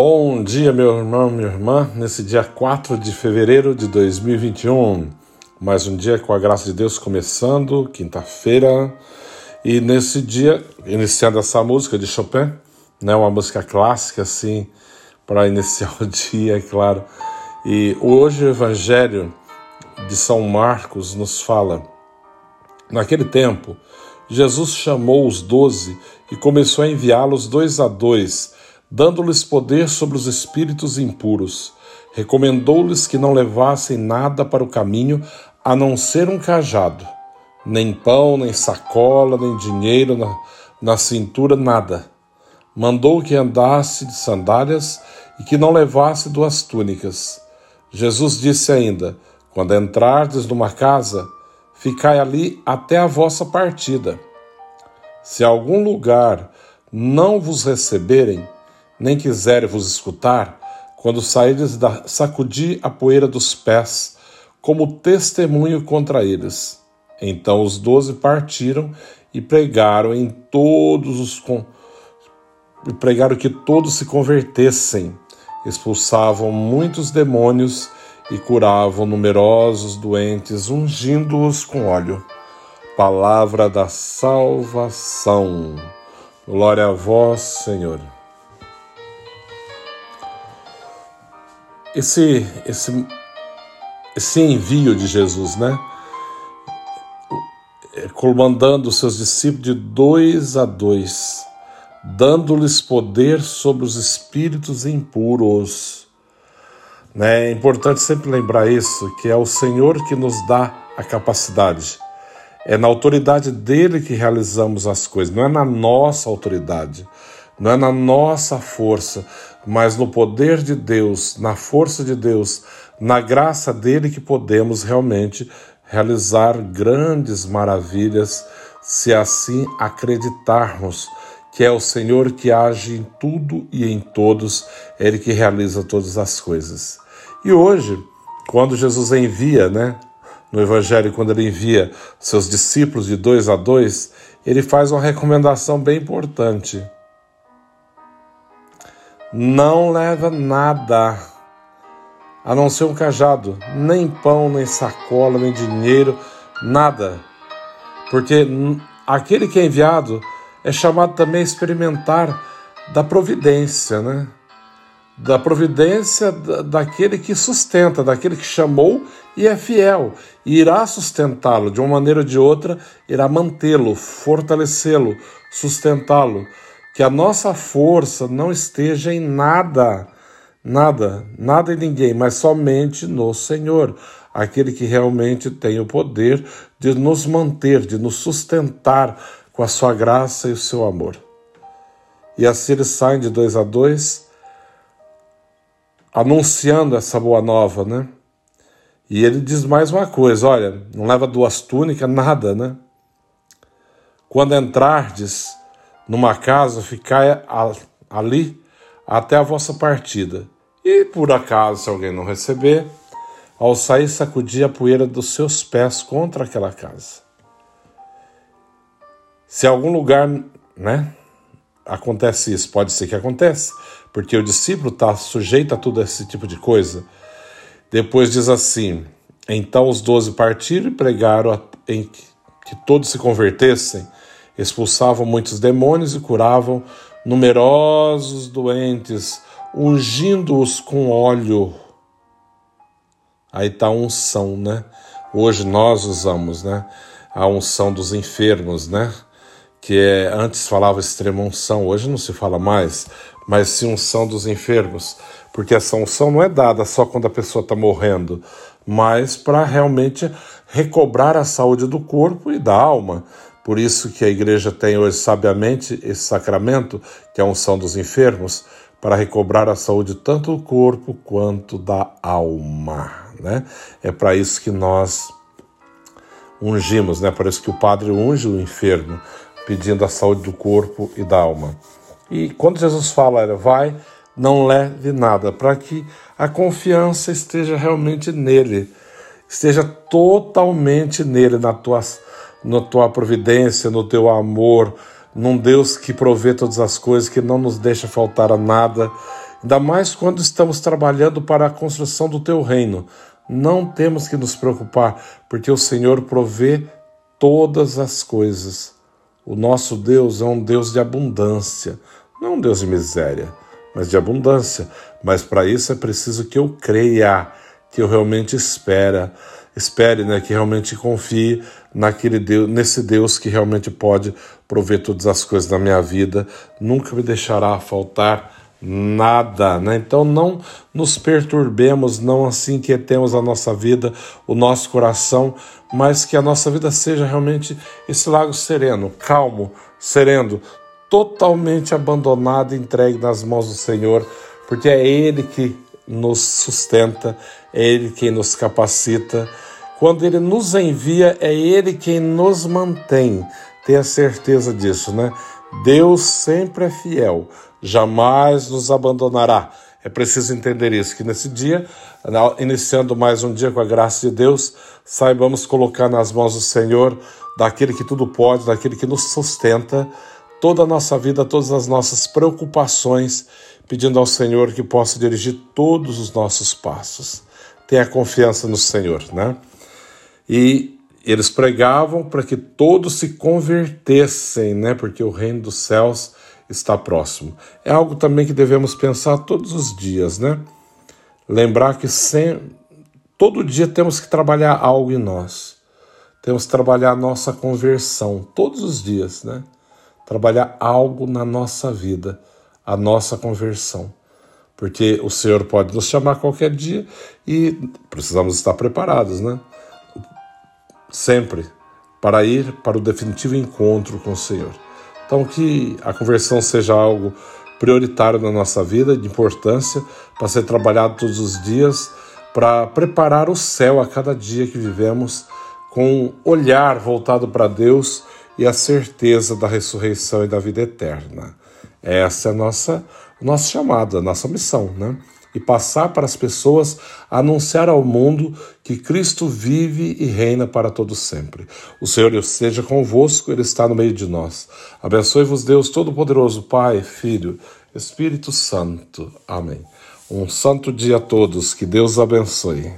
Bom dia, meu irmão, minha irmã, nesse dia 4 de fevereiro de 2021. Mais um dia com a graça de Deus começando, quinta-feira. E nesse dia, iniciando essa música de Chopin, né, uma música clássica assim, para iniciar o dia, é claro. E hoje o Evangelho de São Marcos nos fala: naquele tempo, Jesus chamou os doze e começou a enviá-los dois a dois dando-lhes poder sobre os espíritos impuros. Recomendou-lhes que não levassem nada para o caminho a não ser um cajado, nem pão, nem sacola, nem dinheiro na, na cintura, nada. Mandou que andasse de sandálias e que não levasse duas túnicas. Jesus disse ainda: Quando entrardes numa casa, ficai ali até a vossa partida. Se algum lugar não vos receberem, nem quiserem vos escutar, quando saídes da sacudi a poeira dos pés, como testemunho contra eles. Então os doze partiram e pregaram em todos os e pregaram que todos se convertessem, expulsavam muitos demônios e curavam numerosos doentes, ungindo-os com óleo. Palavra da salvação. Glória a vós, Senhor. Esse, esse, esse envio de Jesus, né? Comandando os seus discípulos de dois a dois, dando-lhes poder sobre os espíritos impuros. Né? É importante sempre lembrar isso, que é o Senhor que nos dá a capacidade. É na autoridade dele que realizamos as coisas, não é na nossa autoridade não é na nossa força, mas no poder de Deus, na força de Deus, na graça dele que podemos realmente realizar grandes maravilhas, se assim acreditarmos que é o Senhor que age em tudo e em todos, Ele que realiza todas as coisas. E hoje, quando Jesus envia, né, no Evangelho, quando ele envia seus discípulos de dois a dois, ele faz uma recomendação bem importante não leva nada a não ser um cajado, nem pão, nem sacola, nem dinheiro, nada. Porque aquele que é enviado é chamado também a experimentar da providência, né? Da providência daquele que sustenta, daquele que chamou e é fiel, e irá sustentá-lo de uma maneira ou de outra, irá mantê-lo, fortalecê-lo, sustentá-lo que a nossa força não esteja em nada, nada, nada em ninguém, mas somente no Senhor, aquele que realmente tem o poder de nos manter, de nos sustentar com a sua graça e o seu amor. E assim eles saem de dois a dois, anunciando essa boa nova, né? E ele diz mais uma coisa: olha, não leva duas túnicas, nada, né? Quando entrardes numa casa, ficai ali até a vossa partida. E por acaso, se alguém não receber, ao sair, sacudir a poeira dos seus pés contra aquela casa. Se algum lugar, né, acontece isso, pode ser que aconteça, porque o discípulo está sujeito a tudo esse tipo de coisa. Depois diz assim: então os doze partiram e pregaram em que todos se convertessem expulsavam muitos demônios e curavam numerosos doentes, ungindo-os com óleo. Aí está a unção, né? Hoje nós usamos, né? A unção dos enfermos, né? Que é, antes falava extrema unção, hoje não se fala mais, mas sim unção dos enfermos, porque essa unção não é dada só quando a pessoa está morrendo, mas para realmente recobrar a saúde do corpo e da alma. Por isso que a igreja tem hoje sabiamente esse sacramento, que é a unção dos enfermos, para recobrar a saúde tanto do corpo quanto da alma, né? É para isso que nós ungimos, né? Por isso que o padre unge o enfermo, pedindo a saúde do corpo e da alma. E quando Jesus fala, vai, não leve nada, para que a confiança esteja realmente nele, esteja totalmente nele, na tua na tua providência, no teu amor, num Deus que provê todas as coisas, que não nos deixa faltar a nada ainda mais quando estamos trabalhando para a construção do teu reino. Não temos que nos preocupar, porque o Senhor provê todas as coisas. O nosso Deus é um Deus de abundância, não um Deus de miséria, mas de abundância. Mas para isso é preciso que eu creia, que eu realmente espera, espere, né, que realmente confie naquele Deus, nesse Deus que realmente pode prover todas as coisas da minha vida, nunca me deixará faltar nada, né? Então não nos perturbemos, não assim inquietemos a nossa vida, o nosso coração, mas que a nossa vida seja realmente esse lago sereno, calmo, sereno, totalmente abandonado, entregue nas mãos do Senhor, porque é Ele que nos sustenta, é Ele quem nos capacita. Quando Ele nos envia, é Ele quem nos mantém. Tenha certeza disso, né? Deus sempre é fiel, jamais nos abandonará. É preciso entender isso, que nesse dia, iniciando mais um dia com a graça de Deus, saibamos colocar nas mãos do Senhor, daquele que tudo pode, daquele que nos sustenta, toda a nossa vida, todas as nossas preocupações, pedindo ao Senhor que possa dirigir todos os nossos passos. Tenha confiança no Senhor, né? E eles pregavam para que todos se convertessem, né? Porque o reino dos céus está próximo. É algo também que devemos pensar todos os dias, né? Lembrar que sem... todo dia temos que trabalhar algo em nós. Temos que trabalhar a nossa conversão todos os dias, né? Trabalhar algo na nossa vida, a nossa conversão. Porque o Senhor pode nos chamar qualquer dia e precisamos estar preparados, né? sempre para ir para o definitivo encontro com o Senhor. Então, que a conversão seja algo prioritário na nossa vida, de importância, para ser trabalhado todos os dias, para preparar o céu a cada dia que vivemos, com um olhar voltado para Deus e a certeza da ressurreição e da vida eterna. Essa é a nossa, o nosso chamado, a nossa missão, né? e passar para as pessoas anunciar ao mundo que Cristo vive e reina para todos sempre. O Senhor esteja convosco, Ele está no meio de nós. Abençoe-vos, Deus Todo-Poderoso, Pai, Filho, Espírito Santo. Amém. Um santo dia a todos, que Deus abençoe.